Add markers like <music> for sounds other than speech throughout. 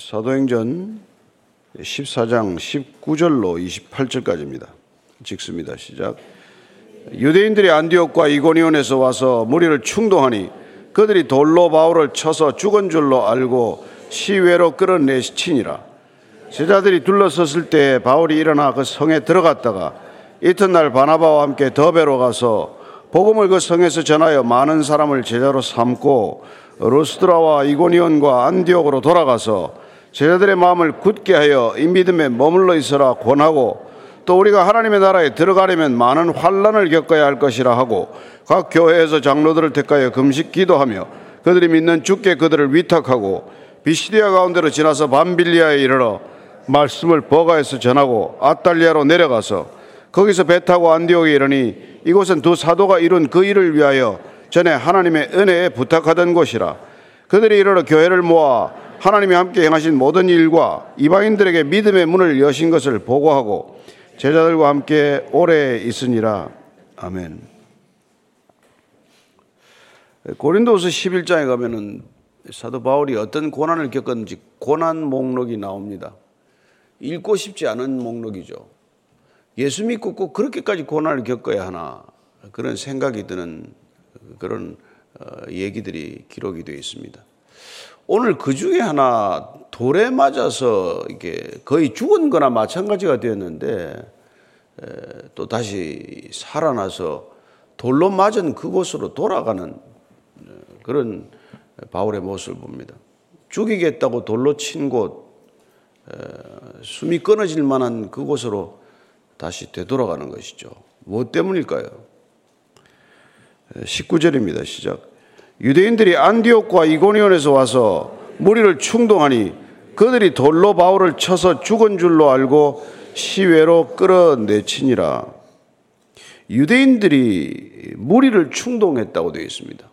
사도행전 14장 19절로 28절까지입니다. 찍습니다. 시작. 유대인들이 안디옥과 이고니온에서 와서 무리를 충동하니 그들이 돌로 바울을 쳐서 죽은 줄로 알고 시외로 끌어내시니라. 제자들이 둘러섰을 때 바울이 일어나 그 성에 들어갔다가 이튿날 바나바와 함께 더베로 가서 복음을 그 성에서 전하여 많은 사람을 제자로 삼고 로스드라와 이고니온과 안디옥으로 돌아가서 제자들의 마음을 굳게 하여 이 믿음에 머물러 있으라 권하고 또 우리가 하나님의 나라에 들어가려면 많은 환란을 겪어야 할 것이라 하고 각 교회에서 장로들을 택하여 금식 기도하며 그들이 믿는 주께 그들을 위탁하고 비시디아 가운데로 지나서 밤빌리아에 이르러 말씀을 버가에서 전하고 아달리아로 내려가서 거기서 배 타고 안디옥에 이르니 이곳은 두 사도가 이룬 그 일을 위하여 전에 하나님의 은혜에 부탁하던 곳이라. 그들이 이르러 교회를 모아 하나님이 함께 행하신 모든 일과 이방인들에게 믿음의 문을 여신 것을 보고하고 제자들과 함께 오래 있으니라. 아멘. 고린도서 11장에 가면은 사도 바울이 어떤 고난을 겪었는지 고난 목록이 나옵니다. 읽고 싶지 않은 목록이죠. 예수 믿고 꼭 그렇게까지 고난을 겪어야 하나 그런 생각이 드는 그런 어, 얘기들이 기록이 되어 있습니다. 오늘 그 중에 하나 돌에 맞아서 이게 거의 죽은 거나 마찬가지가 되었는데 또 다시 살아나서 돌로 맞은 그곳으로 돌아가는 그런 바울의 모습을 봅니다. 죽이겠다고 돌로 친 곳, 숨이 끊어질 만한 그곳으로 다시 되돌아가는 것이죠. 무엇 때문일까요? 19절입니다. 시작. 유대인들이 안디옥과 이고니온에서 와서 무리를 충동하니 그들이 돌로 바울을 쳐서 죽은 줄로 알고 시외로 끌어내치니라. 유대인들이 무리를 충동했다고 되어 있습니다.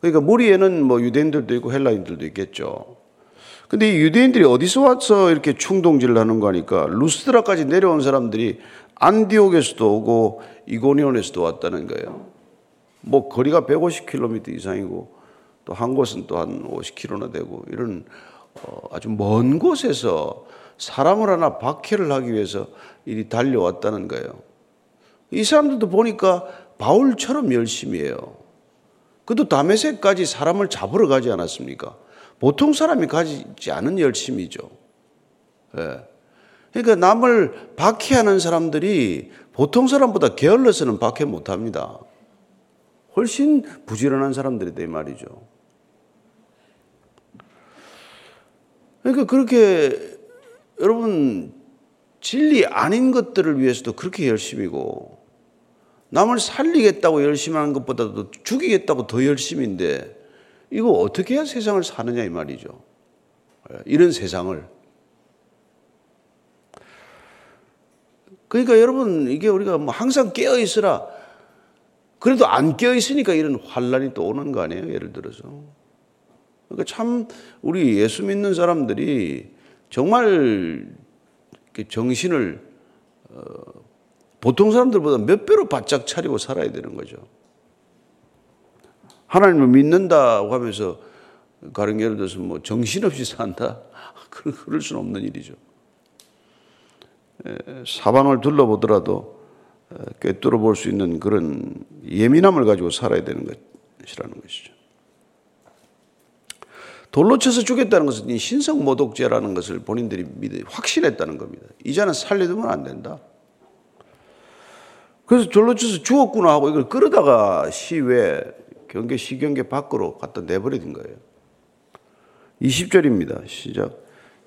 그러니까 무리에는 뭐 유대인들도 있고 헬라인들도 있겠죠. 근데 이 유대인들이 어디서 와서 이렇게 충동질을 하는 거니까 루스드라까지 내려온 사람들이 안디옥에서도 오고 이고니온에서도 왔다는 거예요. 뭐 거리가 150km 이상이고 또 한 곳은 또 한 50km나 되고 이런 어 아주 먼 곳에서 사람을 하나 박해를 하기 위해서 일이 달려왔다는 거예요. 이 사람들도 보니까 바울처럼 열심히 해요. 그도 다메섹까지 사람을 잡으러 가지 않았습니까? 보통 사람이 가지지 않은 열심이죠. 예. 그러니까 남을 박해하는 사람들이 보통 사람보다 게을러서는 박해 못 합니다. 훨씬 부지런한 사람들이다 이 말이죠. 그러니까 그렇게 여러분 진리 아닌 것들을 위해서도 그렇게 열심이고 남을 살리겠다고 열심히 하는 것보다도 죽이겠다고 더 열심인데 이거 어떻게 해야 세상을 사느냐 이 말이죠. 이런 세상을. 그러니까 여러분 이게 우리가 뭐 항상 깨어 있으라 그래도 안 깨어 있으니까 이런 환란이 또 오는 거 아니에요? 예를 들어서. 그러니까 참 우리 예수 믿는 사람들이 정말 정신을 어, 보통 사람들보다 몇 배로 바짝 차리고 살아야 되는 거죠. 하나님을 믿는다고 하면서 가령 예를 들어서 뭐 정신없이 산다? <laughs> 그럴 수는 없는 일이죠. 사방을 둘러보더라도 꿰뚫어 볼 수 있는 그런 예민함을 가지고 살아야 되는 것이라는 것이죠. 돌로 쳐서 죽였다는 것은 신성 모독죄라는 것을 본인들이 믿어 확신했다는 겁니다. 이제는 살려두면 안 된다. 그래서 돌로 쳐서 죽었구나 하고 이걸 끌어다가 시외 경계 시경계 밖으로 갖다 내버리는 거예요. 20절입니다. 시작.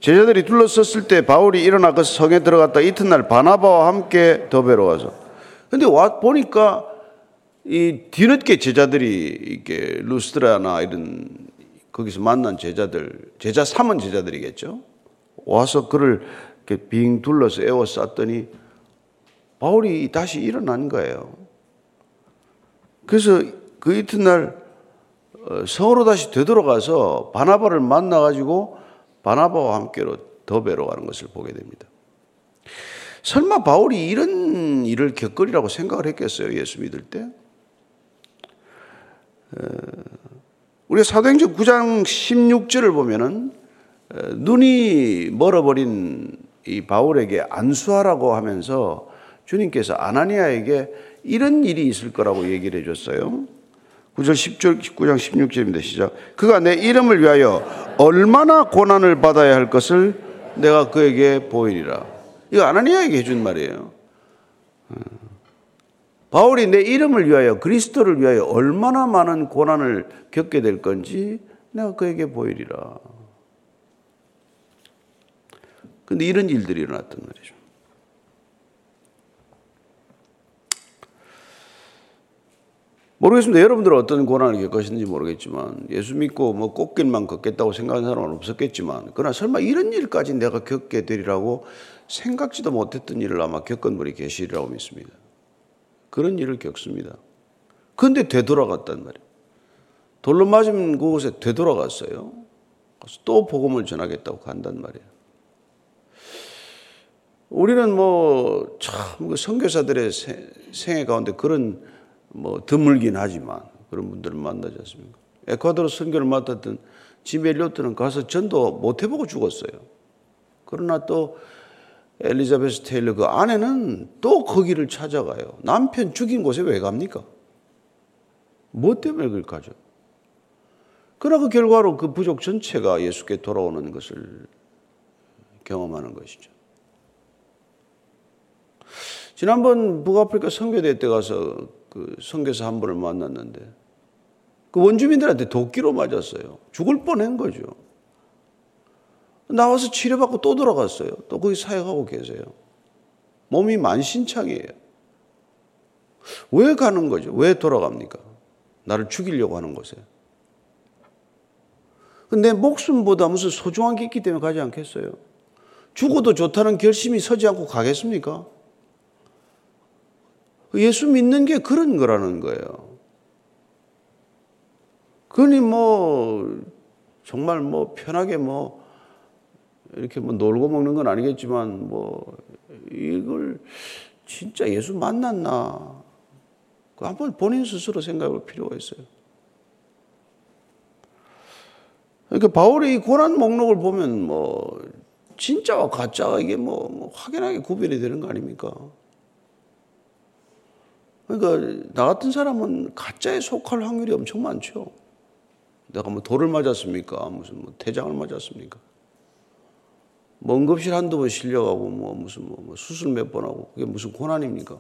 제자들이 둘러섰을 때 바울이 일어나 그 성에 들어갔다 이튿날 바나바와 함께 더베로 와서 근데 와 보니까 이 뒤늦게 제자들이 이렇게 루스트라나 이런 거기서 만난 제자들, 제자 삼은 제자들이겠죠. 와서 그를 이렇게 빙 둘러서 에워쌌더니 바울이 다시 일어난 거예요. 그래서 그 이튿날 어, 성으로 다시 되돌아가서 바나바를 만나가지고 바나바와 함께로 더베로 가는 것을 보게 됩니다. 설마 바울이 이런 일을 겪으리라고 생각을 했겠어요? 예수 믿을 때? 우리 사도행전 9장 16절을 보면은 눈이 멀어버린 이 바울에게 안수하라고 하면서 주님께서 아나니아에게 이런 일이 있을 거라고 얘기를 해줬어요. 9절 10절 19장 16절입니다. 시작. 그가 내 이름을 위하여 얼마나 고난을 받아야 할 것을 내가 그에게 보이리라. 이거 아나니아에게 해준 말이에요. 어. 바울이 내 이름을 위하여 그리스도를 위하여 얼마나 많은 고난을 겪게 될 건지 내가 그에게 보이리라. 근데 이런 일들이 일어났단 말이죠. 모르겠습니다. 여러분들은 어떤 고난을 겪으시는지 모르겠지만 예수 믿고 뭐 꽃길만 걷겠다고 생각하는 사람은 없었겠지만 그러나 설마 이런 일까지 내가 겪게 되리라고 생각지도 못했던 일을 아마 겪은 분이 계시리라고 믿습니다. 그런 일을 겪습니다. 그런데 되돌아갔단 말이에요. 돌로 맞은 그곳에 되돌아갔어요. 또 복음을 전하겠다고 간단 말이에요. 우리는 뭐, 참, 그 선교사들의 생애 가운데 그런 뭐 드물긴 하지만 그런 분들을 만나지 않습니까? 에콰도르 선교를 맡았던 지멜리오트는 가서 전도 못 해보고 죽었어요. 그러나 또 엘리자베스 테일러 그 아내는 또 거기를 찾아가요. 남편 죽인 곳에 왜 갑니까? 뭐 때문에 그걸 가죠? 그러나 그 결과로 그 부족 전체가 예수께 돌아오는 것을 경험하는 것이죠. 지난번 북아프리카 선교대 때 가서 그 선교사 한 분을 만났는데 그 원주민들한테 도끼로 맞았어요. 죽을 뻔한 거죠. 나와서 치료받고 또 돌아갔어요. 또 거기 사역하고 계세요. 몸이 만신창이에요. 왜 가는 거죠? 왜 돌아갑니까? 나를 죽이려고 하는 곳에. 내 목숨보다 무슨 소중한 게 있기 때문에 가지 않겠어요? 죽어도 좋다는 결심이 서지 않고 가겠습니까? 예수 믿는 게 그런 거라는 거예요. 그러니 뭐, 정말 뭐 편하게 뭐, 이렇게 뭐 놀고 먹는 건 아니겠지만 뭐 이걸 진짜 예수 만났나 그 한번 본인 스스로 생각할 필요가 있어요. 그러니까 바울의 고난 목록을 보면 뭐 진짜와 가짜가 이게 뭐, 뭐 확연하게 구별이 되는 거 아닙니까? 그러니까 나 같은 사람은 가짜에 속할 확률이 엄청 많죠. 내가 뭐 돌을 맞았습니까? 무슨 뭐 태장을 맞았습니까? 뭐 응급실 한두 번 실려가고 뭐 무슨 뭐, 뭐 수술 몇 번 하고 그게 무슨 고난입니까?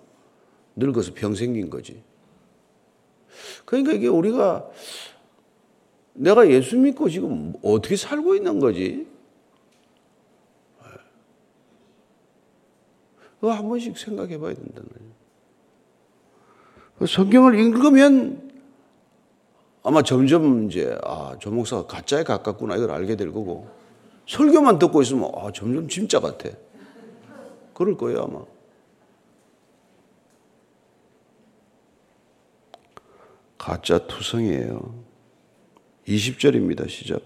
늙어서 병 생긴 거지. 그러니까 이게 우리가 내가 예수 믿고 지금 어떻게 살고 있는 거지? 그거 한 번씩 생각해 봐야 된다는 거예요. 성경을 읽으면 아마 점점 이제, 아, 조 목사가 가짜에 가깝구나 이걸 알게 될 거고, 설교만 듣고 있으면 아, 점점 진짜 같아. 그럴 거예요, 아마. 가짜 투성이에요. 20절입니다. 시작.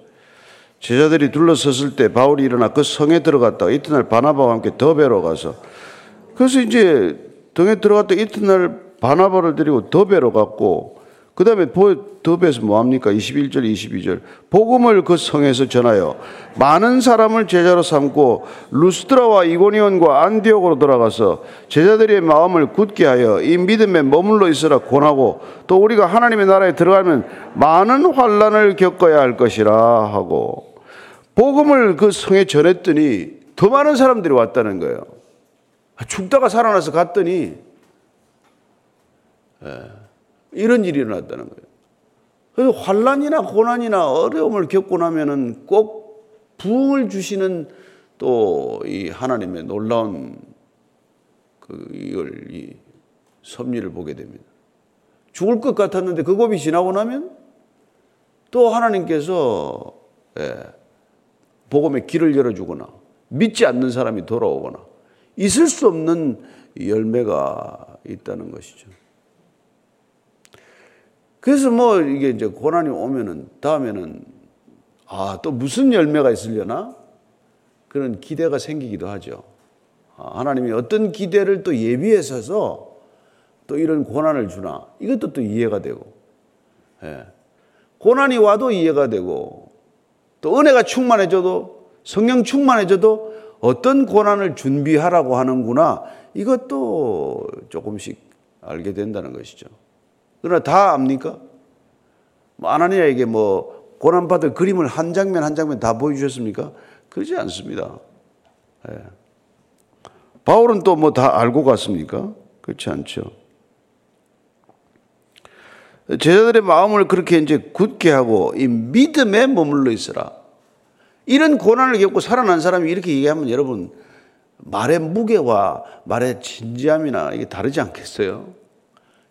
제자들이 둘러섰을 때 바울이 일어나 그 성에 들어갔다 이튿날 바나바와 함께 더베로 가서 그래서 이제 등에 들어갔다 이튿날 바나바를 데리고 더베로 갔고 그 다음에 더베에서 뭐합니까? 21절, 22절. 복음을 그 성에서 전하여 많은 사람을 제자로 삼고 루스트라와 이고니온과 안디옥으로 돌아가서 제자들의 마음을 굳게 하여 이 믿음에 머물러 있으라 권하고 또 우리가 하나님의 나라에 들어가면 많은 환란을 겪어야 할 것이라 하고 복음을 그 성에 전했더니 더 많은 사람들이 왔다는 거예요. 죽다가 살아나서 갔더니 예. 이런 일이 일어났다는 거예요. 그래서 환란이나 고난이나 어려움을 겪고 나면은 꼭 부흥을 주시는 또 이 하나님의 놀라운 그 이걸 이 섭리를 보게 됩니다. 죽을 것 같았는데 그 고비 지나고 나면 또 하나님께서 예, 복음의 길을 열어주거나 믿지 않는 사람이 돌아오거나 있을 수 없는 열매가 있다는 것이죠. 그래서 뭐 이게 이제 고난이 오면은 다음에는 아, 또 무슨 열매가 있으려나? 그런 기대가 생기기도 하죠. 아, 하나님이 어떤 기대를 또 예비해서서 또 이런 고난을 주나? 이것도 또 이해가 되고. 예. 고난이 와도 이해가 되고 또 은혜가 충만해져도 성령 충만해져도 어떤 고난을 준비하라고 하는구나. 이것도 조금씩 알게 된다는 것이죠. 그러나 다 압니까? 뭐 아나니아에게 뭐 고난받을 그림을 한 장면 한 장면 다 보여주셨습니까? 그러지 않습니다. 예. 바울은 또 뭐 다 알고 갔습니까? 그렇지 않죠. 제자들의 마음을 그렇게 이제 굳게 하고 이 믿음에 머물러 있어라. 이런 고난을 겪고 살아난 사람이 이렇게 얘기하면 여러분 말의 무게와 말의 진지함이나 이게 다르지 않겠어요?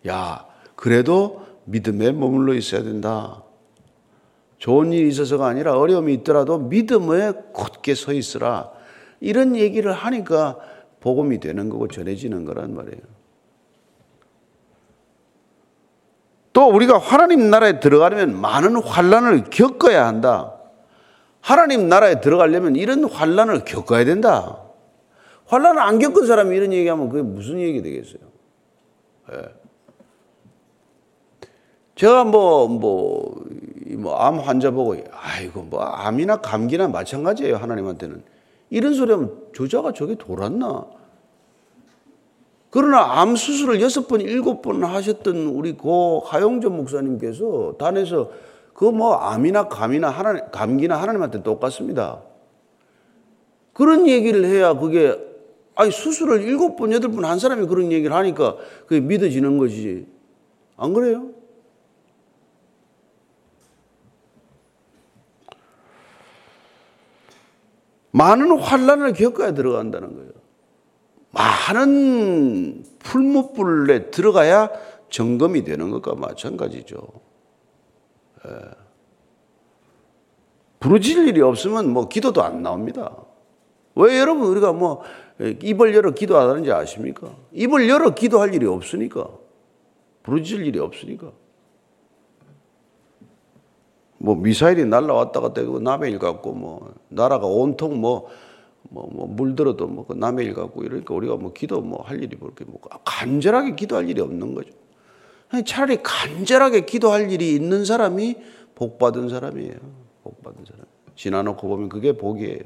야, 그래도 믿음에 머물러 있어야 된다. 좋은 일이 있어서가 아니라 어려움이 있더라도 믿음에 굳게 서 있으라. 이런 얘기를 하니까 복음이 되는 거고 전해지는 거란 말이에요. 또 우리가 하나님 나라에 들어가려면 많은 환란을 겪어야 한다. 하나님 나라에 들어가려면 이런 환란을 겪어야 된다. 환란을 안 겪은 사람이 이런 얘기하면 그게 무슨 얘기 되겠어요? 예. 제가 뭐, 뭐, 뭐, 암 환자 보고, 아이고, 뭐, 암이나 감기나 마찬가지예요, 하나님한테는. 이런 소리 하면 저자가 저게 돌았나? 그러나 암 수술을 여섯 번, 일곱 번 하셨던 우리 고 하용전 목사님께서 단에서 그 뭐 암이나 감이나 하나님, 감기나 하나님한테 똑같습니다. 그런 얘기를 해야 그게 아니 수술을 일곱 번, 여덟 번 한 사람이 그런 얘기를 하니까 그게 믿어지는 것이지. 안 그래요? 많은 환란을 겪어야 들어간다는 거예요. 많은 풀무불에 들어가야 점검이 되는 것과 마찬가지죠. 예. 부르질 일이 없으면 뭐 기도도 안 나옵니다. 왜 여러분 우리가 뭐 입을 열어 기도하는지 아십니까? 입을 열어 기도할 일이 없으니까. 부르질 일이 없으니까. 뭐 미사일이 날라왔다 갔다 하고 남의 일 같고 뭐 나라가 온통 뭐 뭐, 뭐, 물들어도 뭐, 그 남의 일 같고 이러니까 우리가 뭐 기도 뭐 할 일이 그렇게 뭐, 간절하게 기도할 일이 없는 거죠. 차라리 간절하게 기도할 일이 있는 사람이 복 받은 사람이에요. 복 받은 사람. 지나놓고 보면 그게 복이에요.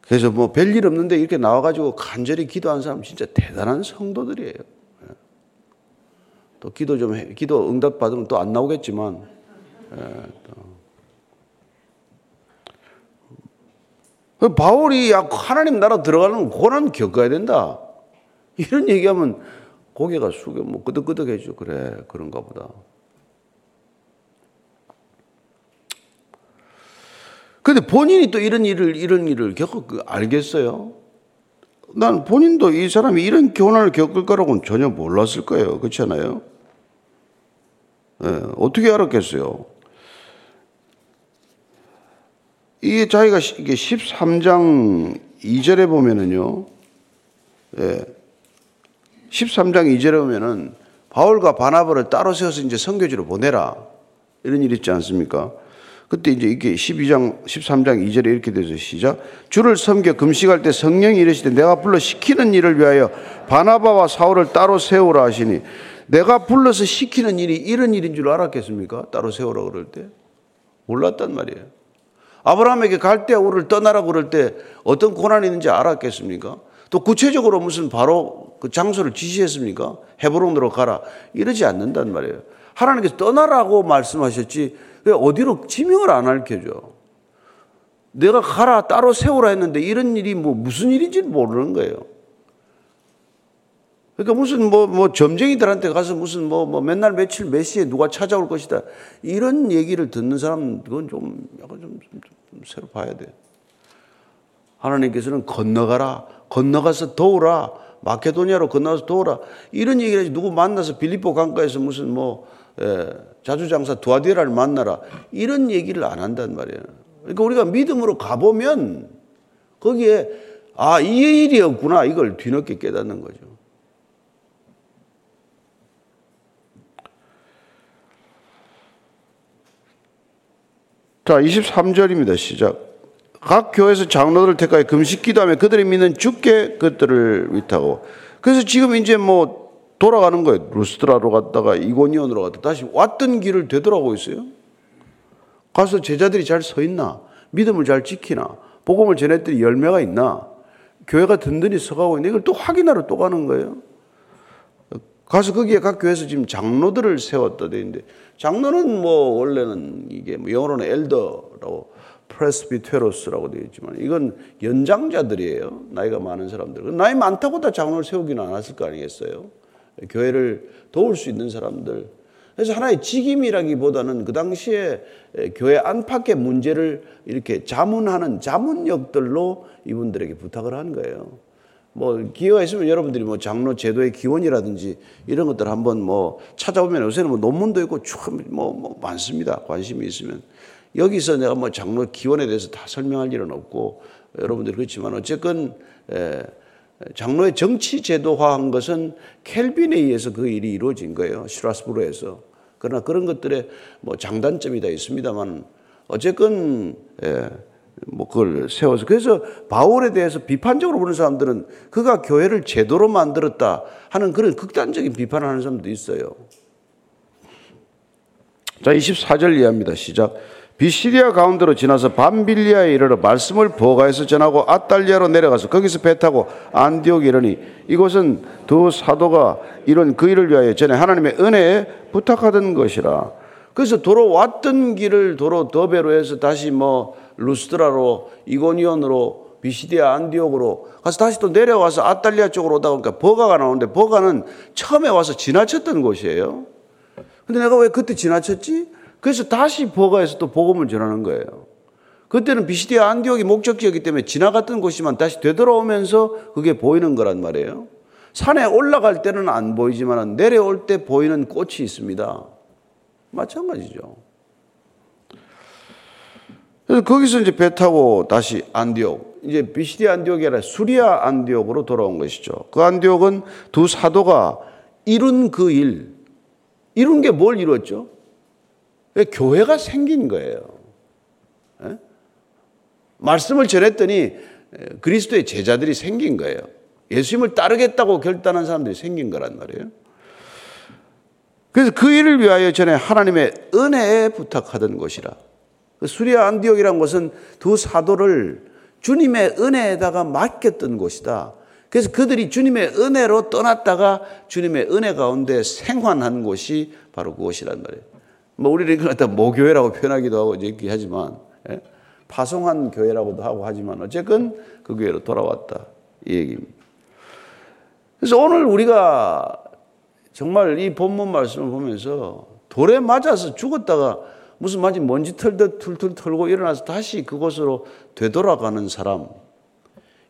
그래서 뭐 별일 없는데 이렇게 나와가지고 간절히 기도한 사람 진짜 대단한 성도들이에요. 예. 또 기도 좀 해, 기도 응답 받으면 또 안 나오겠지만, 예, 그 바울이 하나님 나라 들어가는 고난 겪어야 된다. 이런 얘기하면 고개가 숙여 뭐 끄덕끄덕해져 그래 그런가 보다. 근데 본인이 또 이런 일을 이런 일을 겪어 그 알겠어요? 난 본인도 이 사람이 이런 고난을 겪을 거라고는 전혀 몰랐을 거예요. 그렇지 않아요? 네, 어떻게 알았겠어요? 이게 자기가 이게 13장 2절에 보면은요. 예. 13장 2절에 보면은 바울과 바나바를 따로 세워서 이제 선교지로 보내라. 이런 일 있지 않습니까? 그때 이제 이게 12장 13장 2절에 이렇게 돼서 시작. 주를 섬겨 금식할 때 성령이 이르시되 내가 불러 시키는 일을 위하여 바나바와 사울을 따로 세우라 하시니 내가 불러서 시키는 일이 이런 일인 줄 알았겠습니까? 따로 세우라 그럴 때 몰랐단 말이에요. 아브라함에게 갈대 우를 떠나라 그럴 때 어떤 고난이 있는지 알았겠습니까? 또 구체적으로 무슨 바로 그 장소를 지시했습니까? 헤브론으로 가라. 이러지 않는단 말이에요. 하나님께서 떠나라고 말씀하셨지 왜 어디로 지명을 안 알려줘. 내가 가라 따로 세우라 했는데 이런 일이 뭐 무슨 일인지 모르는 거예요. 그러니까 무슨 뭐, 뭐 점쟁이들한테 가서 무슨 뭐, 뭐 맨날 며칠 몇 시에 누가 찾아올 것이다. 이런 얘기를 듣는 사람은 그건 좀 약간 좀, 좀, 좀 새로 봐야 돼. 하나님께서는 건너가라. 건너가서 도우라. 마케도니아로 건너가서 도우라. 이런 얘기를 하지. 누구 만나서 빌리포 강가에서 무슨 뭐, 예, 자주장사 두아디라를 만나라. 이런 얘기를 안 한단 말이에요. 그러니까 우리가 믿음으로 가보면 거기에 아, 이 일이었구나. 이걸 뒤늦게 깨닫는 거죠. 자, 23절입니다. 시작. 각 교회에서 장로들을 택하여 금식 기도하며 그들이 믿는 주께 그들을 위탁하고 그래서 지금 이제 뭐 돌아가는 거예요. 루스트라로 갔다가 이고니온으로 갔다 다시 왔던 길을 되돌아오고 있어요. 가서 제자들이 잘 서 있나? 믿음을 잘 지키나? 복음을 전했더니 열매가 있나? 교회가 든든히 서가고 있는데 이걸 또 확인하러 또 가는 거예요. 가서 거기에 각 교회에서 지금 장로들을 세웠다 돼 있는데 장로는 뭐 원래는 이게 뭐 영어로는 엘더라고 프레스비테로스라고 되어 있지만 이건 연장자들이에요. 나이가 많은 사람들. 나이 많다고 다 장로를 세우기는 않았을 거 아니겠어요? 교회를 도울 수 있는 사람들. 그래서 하나의 직임이라기보다는 그 당시에 교회 안팎의 문제를 이렇게 자문하는 자문역들로 이분들에게 부탁을 한 거예요. 뭐 기회가 있으면 여러분들이 뭐 장로 제도의 기원이라든지 이런 것들 한번 뭐 찾아보면 요새는 뭐 논문도 있고 뭐, 뭐 많습니다. 관심이 있으면 여기서 내가 뭐 장로 기원에 대해서 다 설명할 일은 없고 여러분들 그렇지만 어쨌건 에, 장로의 정치 제도화한 것은 켈빈에 의해서 그 일이 이루어진 거예요. 슈라스부르에서. 그러나 그런 것들에 뭐 장단점이 다 있습니다만 어쨌건 예, 뭐 그걸 세워서 그래서 바울에 대해서 비판적으로 보는 사람들은 그가 교회를 제도로 만들었다 하는 그런 극단적인 비판을 하는 사람도 있어요. 자, 24절 이해합니다. 시작. 비시리아 가운데로 지나서 밤빌리아에 이르러 말씀을 보가에서 전하고 아달리아로 내려가서 거기서 배 타고 안디옥에 이르니 이곳은 두 사도가 이런 그 일을 위하여 전에 하나님의 은혜에 부탁하던 것이라. 그래서 도로 왔던 길을 도로 더베로 해서 다시 뭐 루스드라로 이고니온으로 비시디아 안디옥으로 가서 다시 또 내려와서 아달리아 쪽으로 오다 보니까 버가가 나오는데 버가는 처음에 와서 지나쳤던 곳이에요. 근데 내가 왜 그때 지나쳤지? 그래서 다시 버가에서 또 복음을 전하는 거예요. 그때는 비시디아 안디옥이 목적지였기 때문에 지나갔던 곳이만 다시 되돌아오면서 그게 보이는 거란 말이에요. 산에 올라갈 때는 안 보이지만 내려올 때 보이는 꽃이 있습니다. 마찬가지죠. 그래서 거기서 이제 배 타고 다시 안디옥, 이제 비시디아 안디옥이 아니라 수리아 안디옥으로 돌아온 것이죠. 그 안디옥은 두 사도가 이룬 그 일, 이룬 게 뭘 이뤘죠? 교회가 생긴 거예요. 에? 말씀을 전했더니 그리스도의 제자들이 생긴 거예요. 예수님을 따르겠다고 결단한 사람들이 생긴 거란 말이에요. 그래서 그 일을 위하여 전에 하나님의 은혜에 부탁하던 것이라. 그 수리아 안디옥이란 것은 두 사도를 주님의 은혜에다가 맡겼던 곳이다. 그래서 그들이 주님의 은혜로 떠났다가 주님의 은혜 가운데 생환한 곳이 바로 그곳이란 말이에요. 뭐 우리는 이걸 갖다 모교회라고 표현하기도 하고 이렇게 하지만 예? 파송한 교회라고도 하고 하지만 어쨌건 그 교회로 돌아왔다 이 얘기입니다. 그래서 오늘 우리가 정말 이 본문 말씀을 보면서 돌에 맞아서 죽었다가 무슨 마치 먼지 털듯 툴툴 털고 일어나서 다시 그곳으로 되돌아가는 사람.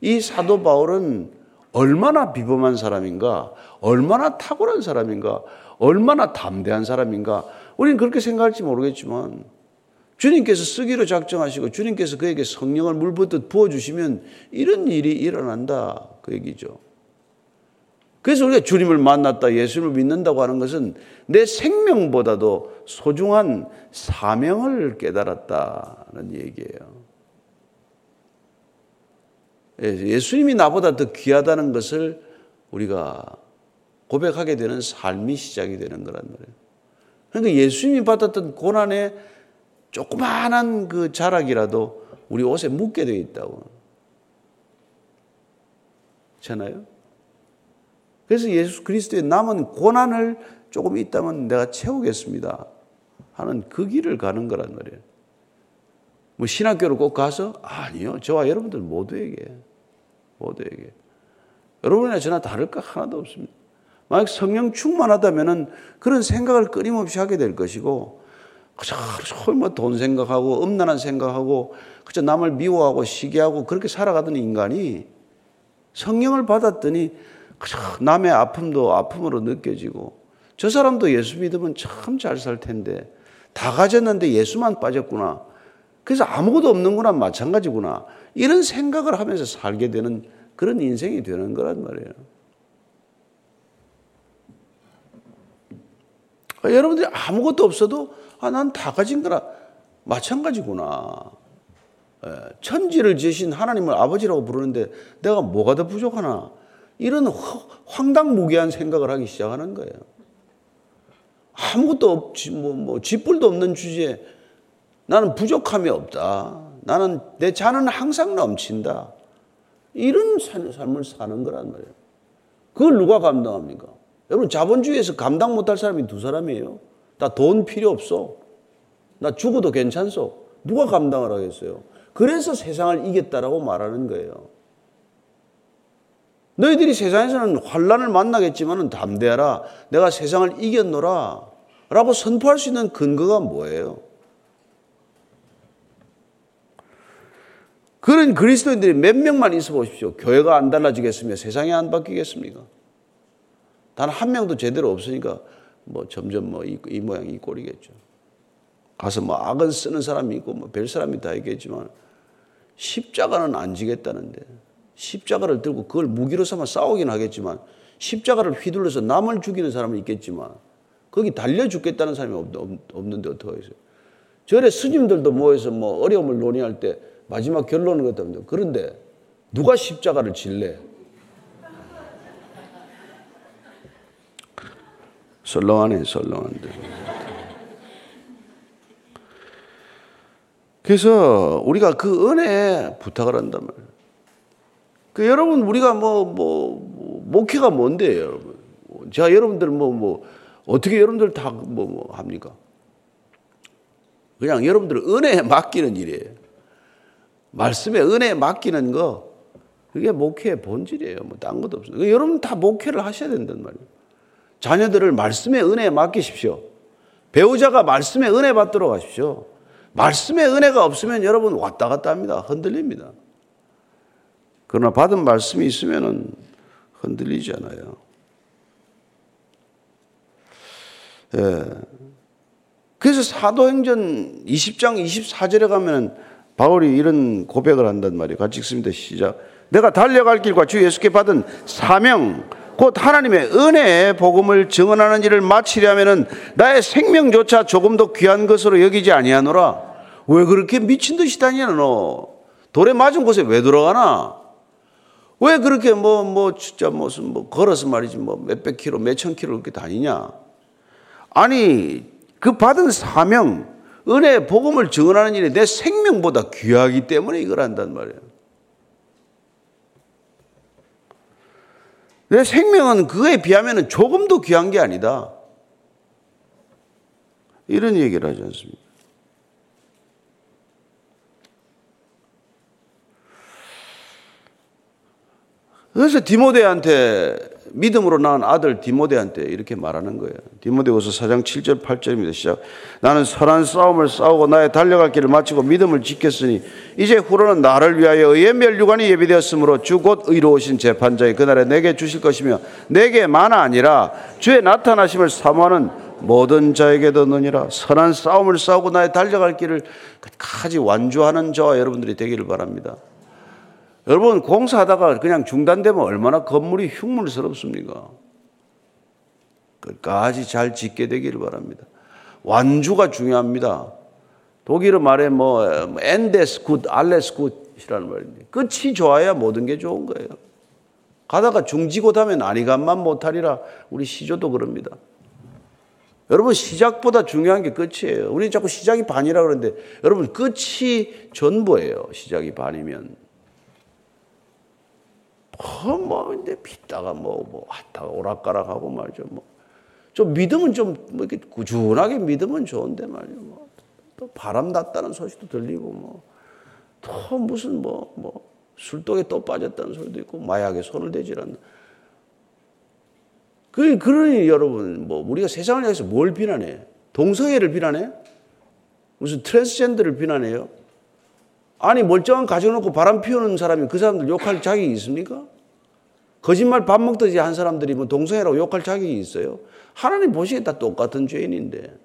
이 사도 바울은 얼마나 비범한 사람인가, 얼마나 탁월한 사람인가, 얼마나 담대한 사람인가, 우리는 그렇게 생각할지 모르겠지만 주님께서 쓰기로 작정하시고 주님께서 그에게 성령을 물붓듯 부어주시면 이런 일이 일어난다. 그 얘기죠. 그래서 우리가 주님을 만났다, 예수를 믿는다고 하는 것은 내 생명보다도 소중한 사명을 깨달았다는 얘기예요. 예, 예수님이 나보다 더 귀하다는 것을 우리가 고백하게 되는 삶이 시작이 되는 거란 말이에요. 그러니까 예수님이 받았던 고난의 조그마한 그 자락이라도 우리 옷에 묻게 되어 있다고. 잖아요? 그래서 예수 그리스도의 남은 고난을 조금 있다면 내가 채우겠습니다. 하는 그 길을 가는 거란 말이에요. 뭐 신학교를 꼭 가서 아니요. 저와 여러분들 모두에게 모두에게 여러분이나 저나 다를 거 하나도 없습니다. 만약 성령 충만하다면은 그런 생각을 끊임없이 하게 될 것이고, 그저 뭐돈 생각하고 음란한 생각하고 그저 남을 미워하고 시기하고 그렇게 살아가던 인간이 성령을 받았더니 남의 아픔도 아픔으로 느껴지고 저 사람도 예수 믿으면 참 잘 살 텐데 다 가졌는데 예수만 빠졌구나. 그래서 아무것도 없는 거나 마찬가지구나. 이런 생각을 하면서 살게 되는 그런 인생이 되는 거란 말이에요. 여러분들이 아무것도 없어도 아, 난 다 가진 거라 마찬가지구나. 예, 천지를 지으신 하나님을 아버지라고 부르는데 내가 뭐가 더 부족하나. 이런 황당무계한 생각을 하기 시작하는 거예요. 아무것도 없지, 뭐, 뭐, 쥐뿔도 없는 주제에 나는 부족함이 없다. 나는 내 잔은 항상 넘친다. 이런 삶을 사는 거란 말이에요. 그걸 누가 감당합니까? 여러분 자본주의에서 감당 못할 사람이 두 사람이에요. 다돈 필요 없어. 나 죽어도 괜찮소. 누가 감당을 하겠어요? 그래서 세상을 이겼다라고 말하는 거예요. 너희들이 세상에서는 환란을 만나겠지만 담대하라. 내가 세상을 이겼노라. 라고 선포할 수 있는 근거가 뭐예요? 그런 그리스도인들이 몇 명만 있어 보십시오. 교회가 안 달라지겠으며 세상이 안 바뀌겠습니까? 단 한 명도 제대로 없으니까 뭐 점점 뭐이 모양 이 꼴이겠죠. 가서 뭐 악은 쓰는 사람이 있고 뭐 별 사람이 다 있겠지만 십자가는 안 지겠다는데 십자가를 들고 그걸 무기로 삼아 싸우긴 하겠지만 십자가를 휘둘러서 남을 죽이는 사람은 있겠지만 거기 달려 죽겠다는 사람이 없 는데 어떡하겠어요? 절에 스님들도 모여서 뭐 어려움을 논의할 때 마지막 결론은 그렇답니다. 그런데 누가 십자가를 질래? 썰렁하네, 썰렁한데. 그래서 우리가 그 은혜에 부탁을 한단 말이에요. 그 여러분 우리가 뭐, 뭐, 뭐 목회가 뭔데요, 여러분? 제가 여러분들 뭐, 뭐, 어떻게 여러분들 다 뭐, 뭐 합니까? 그냥 여러분들 은혜에 맡기는 일이에요. 말씀에 은혜에 맡기는 거, 그게 목회의 본질이에요. 뭐, 딴 것도 없어요. 여러분 다 목회를 하셔야 된단 말이에요. 자녀들을 말씀의 은혜에 맡기십시오. 배우자가 말씀의 은혜 받도록 하십시오. 말씀의 은혜가 없으면 여러분 왔다 갔다 합니다. 흔들립니다. 그러나 받은 말씀이 있으면 흔들리지 않아요. 예. 그래서 사도행전 20장 24절에 가면 바울이 이런 고백을 한단 말이에요. 같이 읽습니다. 시작. 내가 달려갈 길과 주 예수께 받은 사명, 곧 하나님의 은혜의 복음을 증언하는 일을 마치려면은 나의 생명조차 조금 더 귀한 것으로 여기지 아니하노라. 왜 그렇게 미친 듯이 다니냐 너? 돌에 맞은 곳에 왜 들어가나? 왜 그렇게 뭐, 뭐, 진짜 무슨 뭐, 걸어서 말이지 뭐, 몇백 킬로, 몇천 킬로 이렇게 다니냐? 아니, 그 받은 사명, 은혜, 복음을 증언하는 일이 내 생명보다 귀하기 때문에 이걸 한단 말이에요. 내 생명은 그에 비하면 조금도 귀한 게 아니다. 이런 얘기를 하지 않습니까? 그래서 디모데한테 믿음으로 낳은 아들 디모데한테 이렇게 말하는 거예요. 디모데후서 4장 7절 8절입니다. 시작. 나는 선한 싸움을 싸우고 나의 달려갈 길을 마치고 믿음을 지켰으니 이제 후로는 나를 위하여 의의 멸류관이 예비되었으므로 주 곧 의로우신 재판장이 그날에 내게 주실 것이며 내게만 아니라 주의 나타나심을 사모하는 모든 자에게도니라 선한 싸움을 싸우고 나의 달려갈 길을 끝까지 완주하는 저와 여러분들이 되기를 바랍니다. 여러분 공사하다가 그냥 중단되면 얼마나 건물이 흉물스럽습니까? 끝까지 잘 짓게 되기를 바랍니다. 완주가 중요합니다. 독일어 말에 뭐 Ende gut, alles gut이라는 말입니다. 끝이 좋아야 모든 게 좋은 거예요. 가다가 중지고 하면 아니간만 못하리라 우리 시조도 그럽니다. 여러분 시작보다 중요한 게 끝이에요. 우리 자꾸 시작이 반이라 그러는데 여러분 끝이 전부예요. 시작이 반이면. 어, 뭐, 근데 빗다가 뭐, 뭐, 왔다가 오락가락하고 말이죠. 뭐. 좀 믿으면 좀, 뭐, 이렇게 꾸준하게 믿으면 좋은데 말이죠. 뭐. 또 바람 났다는 소식도 들리고, 뭐. 또 무슨 뭐, 뭐, 술독에 또 빠졌다는 소리도 있고, 마약에 손을 대질 않는. 그, 그러니 여러분, 뭐, 우리가 세상을 향해서 뭘 비난해? 동성애를 비난해? 무슨 트랜스젠더를 비난해요? 아니 멀쩡한 가정 놓고 바람 피우는 사람이 그 사람들 욕할 자격이 있습니까? 거짓말 밥 먹듯이 한 사람들이 뭐 동성애라고 욕할 자격이 있어요? 하나님 보시기에 다 똑같은 죄인인데.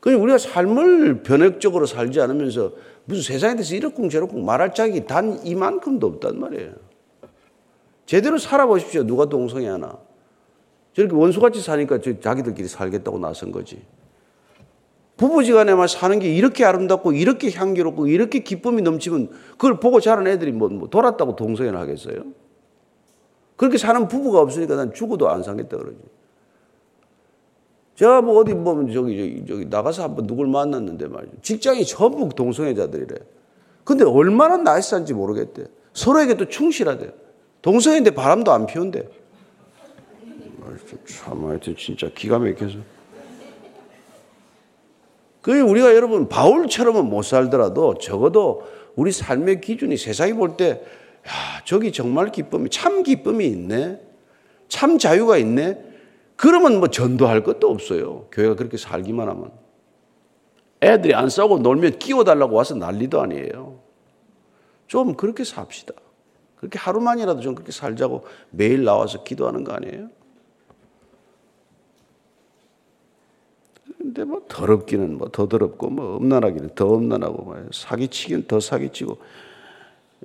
그냥 우리가 삶을 변혁적으로 살지 않으면서 무슨 세상에 대해서 이렇쿵 저렇쿵 말할 자격이 단 이만큼도 없단 말이에요. 제대로 살아보십시오. 누가 동성애 하나. 저렇게 원수같이 사니까 자기들끼리 살겠다고 나선 거지. 부부지간에 만 사는 게 이렇게 아름답고 이렇게 향기롭고 이렇게 기쁨이 넘치면 그걸 보고 자란 애들이 뭐, 뭐 돌았다고 동성애를 하겠어요? 그렇게 사는 부부가 없으니까 난 죽어도 안 살겠다 그러지. 제가 뭐 어디 보면 저기, 저기, 저기 나가서 한번 누굴 만났는데 말이죠. 직장이 전부 동성애자들이래. 근데 얼마나 나이스한지 모르겠대. 서로에게 또 충실하대. 동성애인데 바람도 안 피운대. 참, 하여튼 진짜 기가 막혀서. 그 우리가 여러분 바울처럼은 못 살더라도 적어도 우리 삶의 기준이 세상이 볼 때, 야, 저기 정말 기쁨이, 참 기쁨이 있네. 참 자유가 있네. 그러면 뭐 전도할 것도 없어요. 교회가 그렇게 살기만 하면. 애들이 안 싸우고 놀면 끼워달라고 와서 난리도 아니에요. 좀 그렇게 삽시다. 그렇게 하루만이라도 좀 그렇게 살자고 매일 나와서 기도하는 거 아니에요? 근데 뭐 더럽기는 뭐 더 더럽고 뭐 음란하기는 더 음란하고 뭐 사기치기는 더 사기치고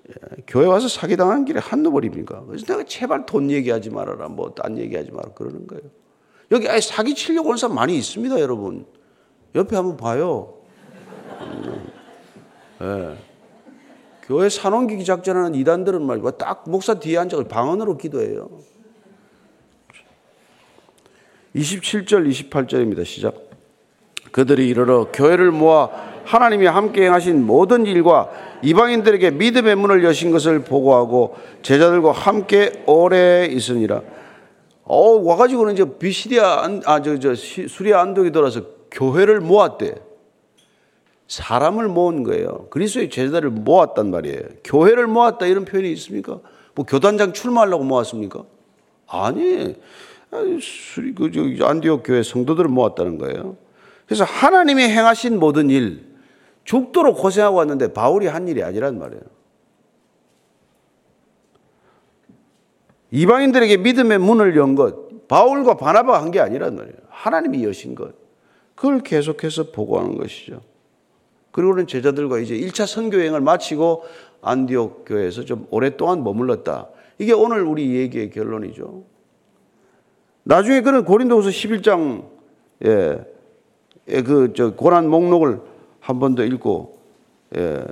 예, 교회 와서 사기당하는 길에 한두 벌입니까? 그래서 내가 제발 돈 얘기하지 말아라 뭐 딴 얘기하지 마라 그러는 거예요. 여기 아예 사기 치려고 하는 사람 많이 있습니다 여러분. 옆에 한번 봐요. 네. 교회 산원기기 작전하는 이단들은 말이고 딱 목사 뒤에 앉아서 방언으로 기도해요. 27절, 28절입니다. 시작. 그들이 이르러 교회를 모아 하나님이 함께 행하신 모든 일과 이방인들에게 믿음의 문을 여신 것을 보고하고 제자들과 함께 오래 있으니라. 어, 와가지고는 이제 비시리아, 아, 저, 저, 수리아 안독이 돌아서 교회를 모았대. 사람을 모은 거예요. 그리스도의 제자들을 모았단 말이에요. 교회를 모았다 이런 표현이 있습니까? 뭐 교단장 출마하려고 모았습니까? 아니, 수리, 그, 저, 안디옥 교회 성도들을 모았다는 거예요. 그래서 하나님이 행하신 모든 일, 죽도록 고생하고 왔는데 바울이 한 일이 아니란 말이에요. 이방인들에게 믿음의 문을 연 것, 바울과 바나바가 한 게 아니란 말이에요. 하나님이 여신 것. 그걸 계속해서 보고하는 것이죠. 그리고는 제자들과 이제 1차 선교 여행을 마치고 안디옥 교회에서 좀 오랫동안 머물렀다. 이게 오늘 우리 얘기의 결론이죠. 나중에 그는 고린도후서 11장 예, 예, 그 저 고난 목록을 한 번 더 읽고 예,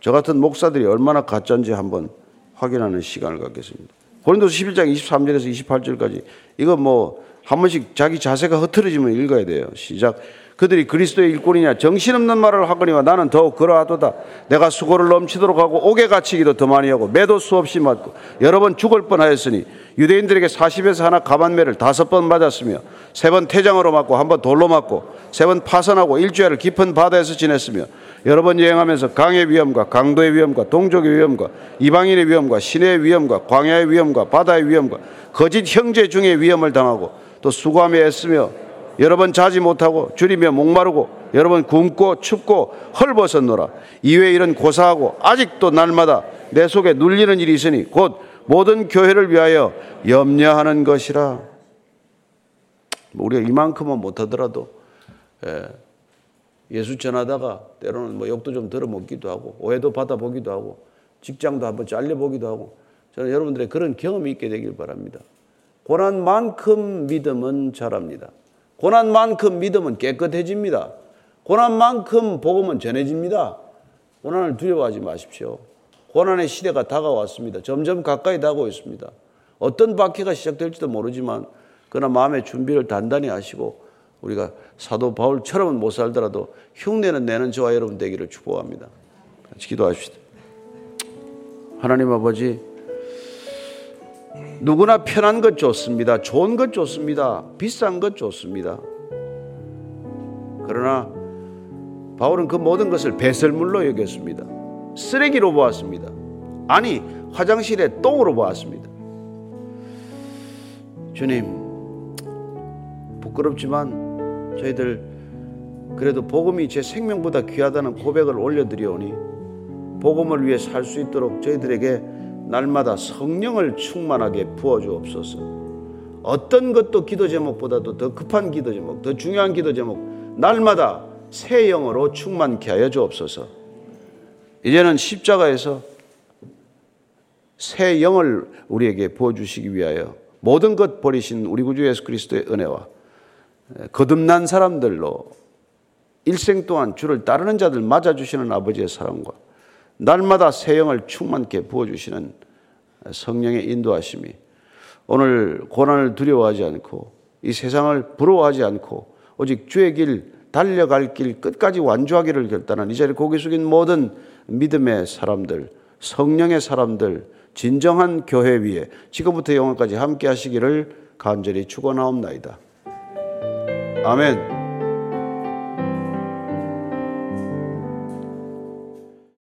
저 같은 목사들이 얼마나 가짜인지 한번 확인하는 시간을 갖겠습니다. 고린도서 11장 23절에서 28절까지 이거 뭐 한 번씩 자기 자세가 흐트러지면 읽어야 돼요. 시작. 그들이 그리스도의 일꾼이냐? 정신없는 말을 하거니와 나는 더욱 그러하도다. 내가 수고를 넘치도록 하고 옥에 갇히기도 더 많이 하고 매도 수없이 맞고 여러 번 죽을 뻔하였으니 유대인들에게 40에서 하나 가만매를 다섯 번 맞았으며 세 번 태장으로 맞고 한 번 돌로 맞고 세 번 파선하고 일주일을 깊은 바다에서 지냈으며 여러 번 여행하면서 강의 위험과 강도의 위험과 동족의 위험과 이방인의 위험과 신의 위험과 광야의 위험과 바다의 위험과 거짓 형제 중의 위험을 당하고 또 수고함에 애쓰며 여러 번 자지 못하고 줄이며 목마르고 여러 번 굶고 춥고 헐벗었노라 이외 일은 고사하고 아직도 날마다 내 속에 눌리는 일이 있으니 곧 모든 교회를 위하여 염려하는 것이라 우리가 이만큼은 못하더라도 예, 수 전하다가 때로는 뭐 욕도 좀 들어먹기도 하고 오해도 받아보기도 하고 직장도 한번 잘려보기도 하고 저는 여러분들의 그런 경험이 있게 되길 바랍니다. 고난만큼 믿음은 자랍니다. 고난만큼 믿음은 깨끗해집니다. 고난만큼 복음은 전해집니다. 고난을 두려워하지 마십시오. 고난의 시대가 다가왔습니다. 점점 가까이 다가오고 있습니다. 어떤 박해가 시작될지도 모르지만 그러나 마음의 준비를 단단히 하시고 우리가 사도 바울처럼은 못 살더라도 흉내는 내는 저와 여러분 되기를 축복합니다. 같이 기도하십시다. 하나님 아버지 누구나 편한 것 좋습니다. 좋은 것 좋습니다. 비싼 것 좋습니다. 그러나 바울은 그 모든 것을 배설물로 여겼습니다. 쓰레기로 보았습니다. 아니, 화장실에 똥으로 보았습니다. 주님, 부끄럽지만 저희들 그래도 복음이 제 생명보다 귀하다는 고백을 올려드리오니 복음을 위해 살 수 있도록 저희들에게 날마다 성령을 충만하게 부어주옵소서. 어떤 것도 기도 제목보다도 더 급한 기도 제목, 더 중요한 기도 제목, 날마다 새 영으로 충만케 하여 주옵소서. 이제는 십자가에서 새 영을 우리에게 부어주시기 위하여 모든 것 버리신 우리 구주 예수 그리스도의 은혜와 거듭난 사람들로 일생 동안 주를 따르는 자들 맞아주시는 아버지의 사랑과 날마다 새 영을 충만케 부어주시는 성령의 인도하심이 오늘 고난을 두려워하지 않고 이 세상을 부러워하지 않고 오직 주의 길 달려갈 길 끝까지 완주하기를 결단한 이 자리에 고개 숙인 모든 믿음의 사람들, 성령의 사람들, 진정한 교회 위에 지금부터 영원까지 함께 하시기를 간절히 축원하옵나이다. 아멘.